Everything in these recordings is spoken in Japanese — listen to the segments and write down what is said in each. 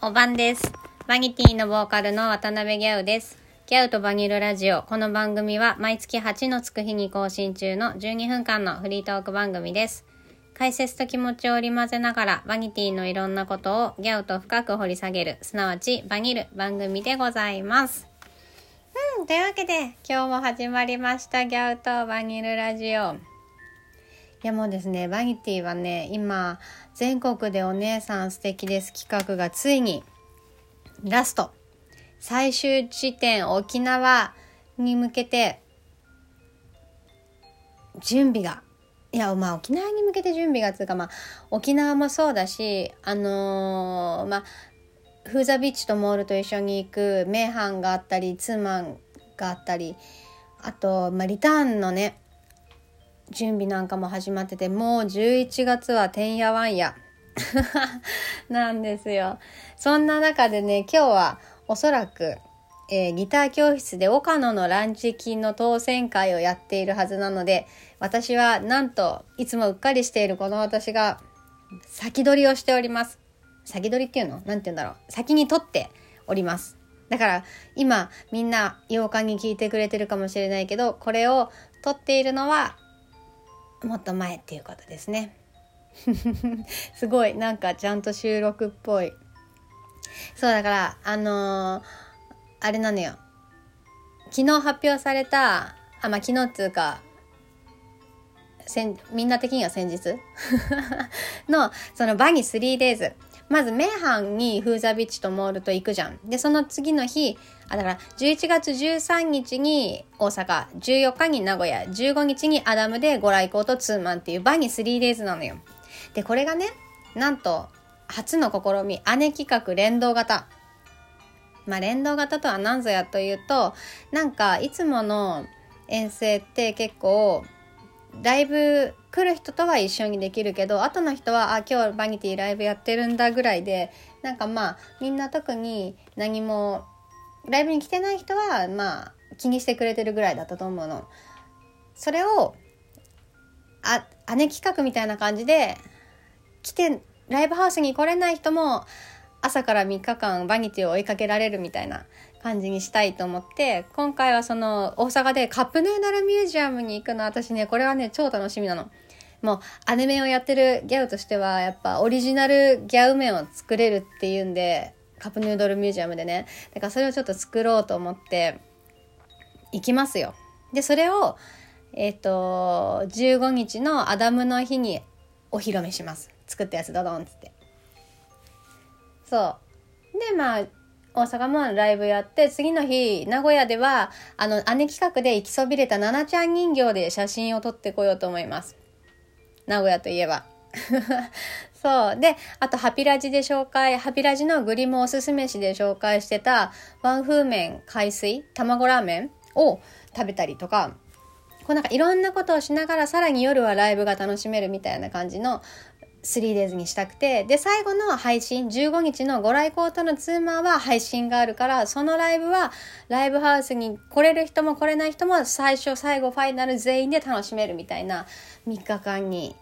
おばんです。バニティのボーカルの渡辺ギャウです。ギャウとバニルラジオ。この番組は毎月8のつく日に更新中の12分間のフリートーク番組です。解説と気持ちを織り交ぜながらバニティのいろんなことをギャウと深く掘り下げる、すなわちバニル番組でございます。うん、というわけで今日も始まりましたギャウとバニルラジオ。いやもうですね、バニティはね、今、全国でお姉さん素敵です企画がついに、ラスト、最終地点沖縄に向けて、準備が、いや、まあ沖縄に向けて準備がつうか、まあ沖縄もそうだし、あのーまあ、フーザビーチとモールと一緒に行く名阪があったり、ツーマンがあったり、あと、まあ、リターンのね、準備なんかも始まっててもう11月はてんやわんや。なんですよ。そんな中でね今日はおそらく、えーギター教室で岡野のランチ金の当選会をやっているはずなので私はなんといつもうっかりしているこの私が先取りをしております。先取りっていうの？なんて言うんだろう。先に取っております。だから今みんな8日に聞いてくれてるかもしれないけどこれを撮っているのはもっと前っていうことですね。すごいなんかちゃんと収録っぽい。そうだからあのーあれなのよ。昨日発表されたあまあ昨日っつうか先みんな的には先日？のそのバギ 3days まず名阪にフーザビッチとモールと行くじゃん。でその次の日あだから11月13日に大阪14日に名古屋15日にアダムでご来光とツーマンっていうバギ 3days なのよ。でこれがねなんと初の試み姉企画連動型。まあ連動型とは何ぞやというとなんかいつもの遠征って結構ライブ来る人とは一緒にできるけど後の人はあ今日バニティライブやってるんだぐらいでなんかまあみんな特に何もライブに来てない人はまあ気にしてくれてるぐらいだったと思うの。それをあ姉企画みたいな感じで来てライブハウスに来れない人も朝から3日間バニティを追いかけられるみたいな感じにしたいと思って今回はその大阪でカップヌードルミュージアムに行くの私ねこれはね超楽しみなの。もうアニメをやってるギャウとしてはやっぱオリジナルギャウ麺を作れるっていうんでカップヌードルミュージアムでねだからそれをちょっと作ろうと思って行きますよ。でそれをえっ、と15日のアダムの日にお披露目します作ったやつドドンっつってそうでまあ大阪もライブやって次の日名古屋ではあの姉企画で行きそびれた奈々ちゃん人形で写真を撮ってこようと思います。名古屋といえば。そう。であとハピラジで紹介ハピラジのグリもおすすめしで紹介してたワン風麺海水卵ラーメンを食べたりとかこうなんかいろんなことをしながらさらに夜はライブが楽しめるみたいな感じの 3days にしたくてで最後の配信15日のご来光とのツーマンは配信があるからそのライブはライブハウスに来れる人も来れない人も最初最後ファイナル全員で楽しめるみたいな3日間に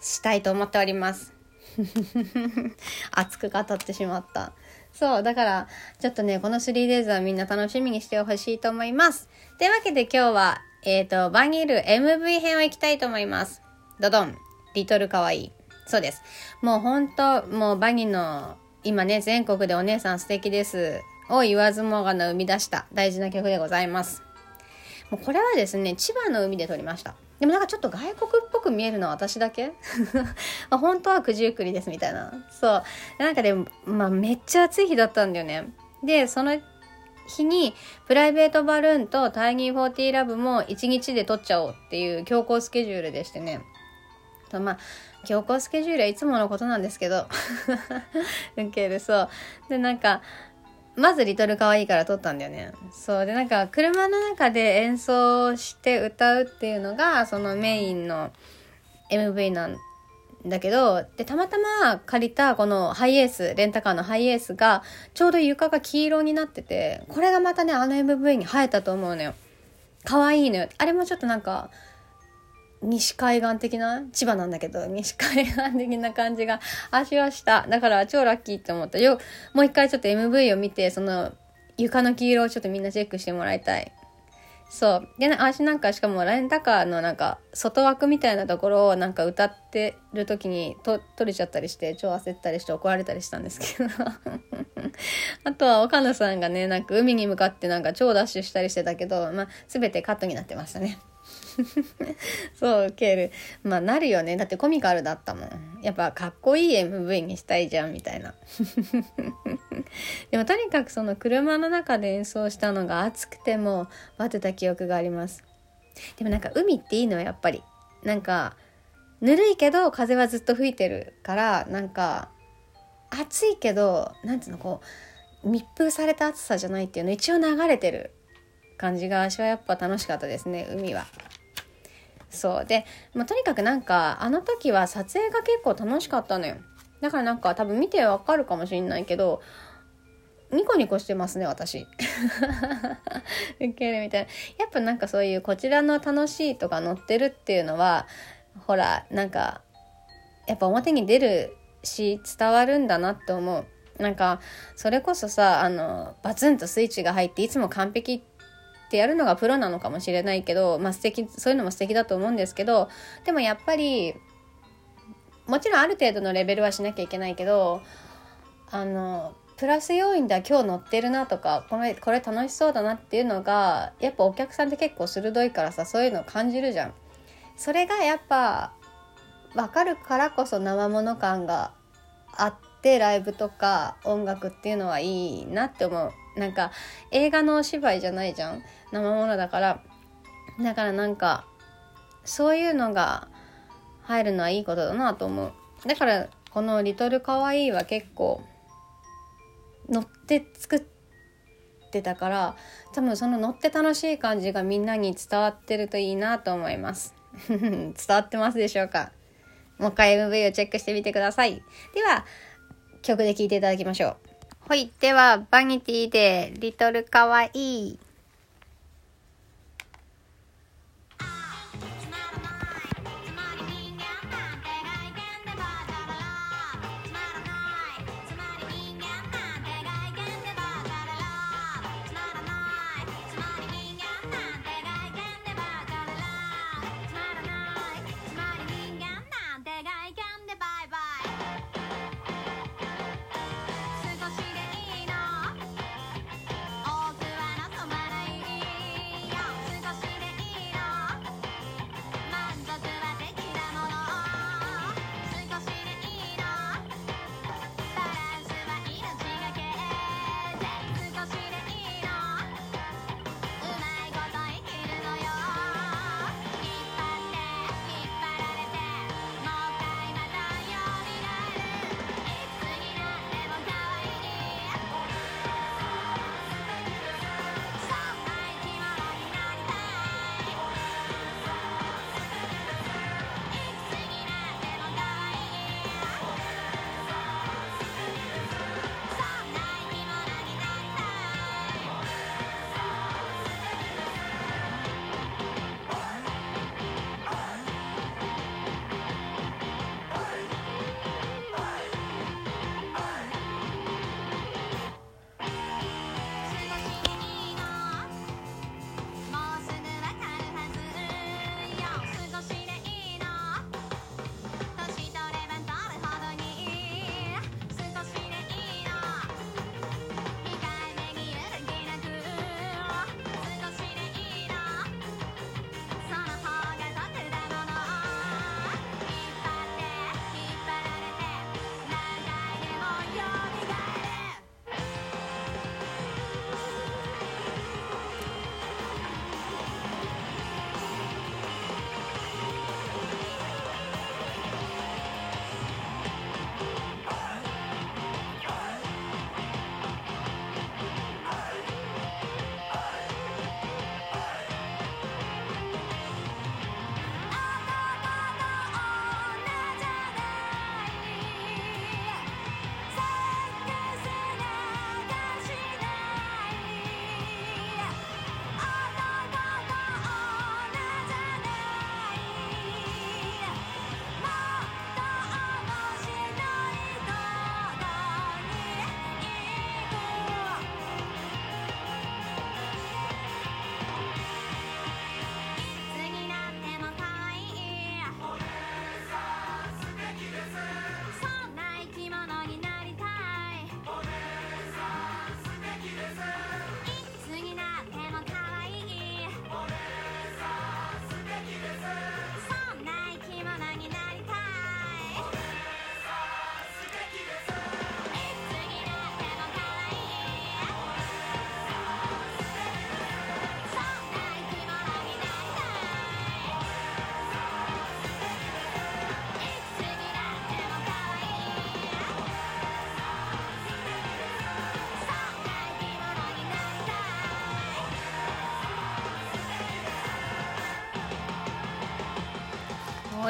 したいと思っております。熱く語ってしまった。そうだからちょっとねこの 3days はみんな楽しみにしてほしいと思います。というわけで今日はえっ、とバニール MV 編をいきたいと思います。ドドン。リトルかわいい。そうです。もう本当もうバニの今ね、全国でお姉さん素敵ですを言わずもがな生み出した大事な曲でございます。もうこれはですね、千葉の海で撮りました。でもなんかちょっと外国っぽく見えるのは私だけ？本当は九十九里ですみたいな。そう。なんかでも、まあめっちゃ暑い日だったんだよね。で、その日にプライベートバルーンとタイニー40ラブも1日で撮っちゃおうっていう強行スケジュールでしてね。とまあ強行スケジュールはいつものことなんですけど。ウケるそう。でなんかまず「リトル可愛いから撮ったんだよね。そう。でなんか車の中で演奏して歌うっていうのがそのメインの MV なんだけど。でたまたま借りたこのハイエースレンタカーのハイエースがちょうど床が黄色になってて。これがまたねあの MV に映えたと思うのよ。可愛いのよ。あれもちょっとなんか西海岸的な千葉なんだけど西海岸的な感じが足はした。だから超ラッキーって思った。よもう一回ちょっと MV を見てその床の黄色をちょっとみんなチェックしてもらいたい。そう。でね私なんかしかもレンタカーのなんか外枠みたいなところをなんか歌ってる時にと取れちゃったりして超焦ったりして怒られたりしたんですけど。あとは岡野さんがねなんか海に向かってなんか超ダッシュしたりしてたけどまあ全てカットになってましたね。そう受ける。まあなるよね。だってコミカルだったもん。やっぱかっこいい MV にしたいじゃんみたいな。でもとにかくその車の中で演奏したのが暑くても待ってた記憶があります。でもなんか海っていいのやっぱり。なんかぬるいけど風はずっと吹いてるからなんか暑いけどなんつうのこう密封された暑さじゃないっていうの一応流れてる感じが私はやっぱ楽しかったですね海は。そう。で、まあ、とにかくなんかあの時は撮影が結構楽しかったのよ。だからなんか多分見てわかるかもしんないけどニコニコしてますね私。ウケるみたいな。やっぱなんかそういうこちらの楽しいとか載ってるっていうのはほらなんかやっぱ表に出るし伝わるんだなって思う。なんかそれこそさあのバツンとスイッチが入っていつも完璧ってってやるのがプロなのかもしれないけど、まあ、素敵そういうのも素敵だと思うんですけどでもやっぱりもちろんある程度のレベルはしなきゃいけないけどあのプラス要因では今日乗ってるなとかこれこれ楽しそうだなっていうのがやっぱお客さんって結構鋭いからさそういうの感じるじゃん。それがやっぱ分かるからこそ生もの感があってライブとか音楽っていうのはいいなって思う。なんか映画のお芝居じゃないじゃん。生ものだから。だからなんかそういうのが入るのはいいことだなと思う。だからこの「リトルかわいい」は結構乗って作ってたから多分その乗って楽しい感じがみんなに伝わってるといいなと思います。伝わってますでしょうか？もう一回 MV をチェックしてみてください。では曲で聴いていただきましょう。はい。では、バニティで、リトルかわいい。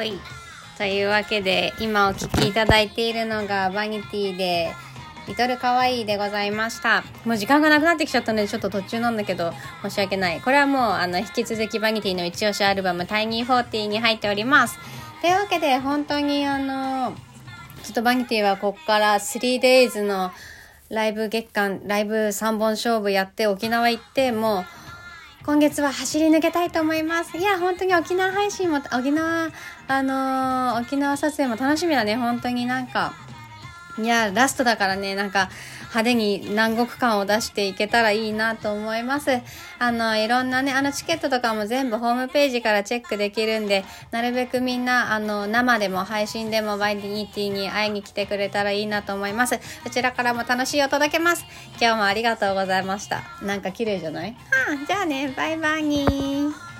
いというわけで今お聴きいただいているのがバニティでリトルかわいいでございました。もう時間がなくなってきちゃったのでちょっと途中なんだけど申し訳ない。これはもうあの引き続きバニティの一押しアルバムタイニー40に入っております。というわけで本当にあのちょっとバニティはこっから 3days のライブ月間ライブ3本勝負やって沖縄行ってもう今月は走り抜けたいと思います。いや、本当に沖縄配信も、沖縄、あのー、沖縄撮影も楽しみだね、本当になんか。いや、ラストだからね、なんか、派手に南国感を出していけたらいいなと思います。あの、いろんなね、あのチケットとかも全部ホームページからチェックできるんで、なるべくみんな、あの、生でも配信でもバイディニティに会いに来てくれたらいいなと思います。こちらからも楽しいを届けます。今日もありがとうございました。なんか綺麗じゃない？はあ、じゃあね、バイバイにー。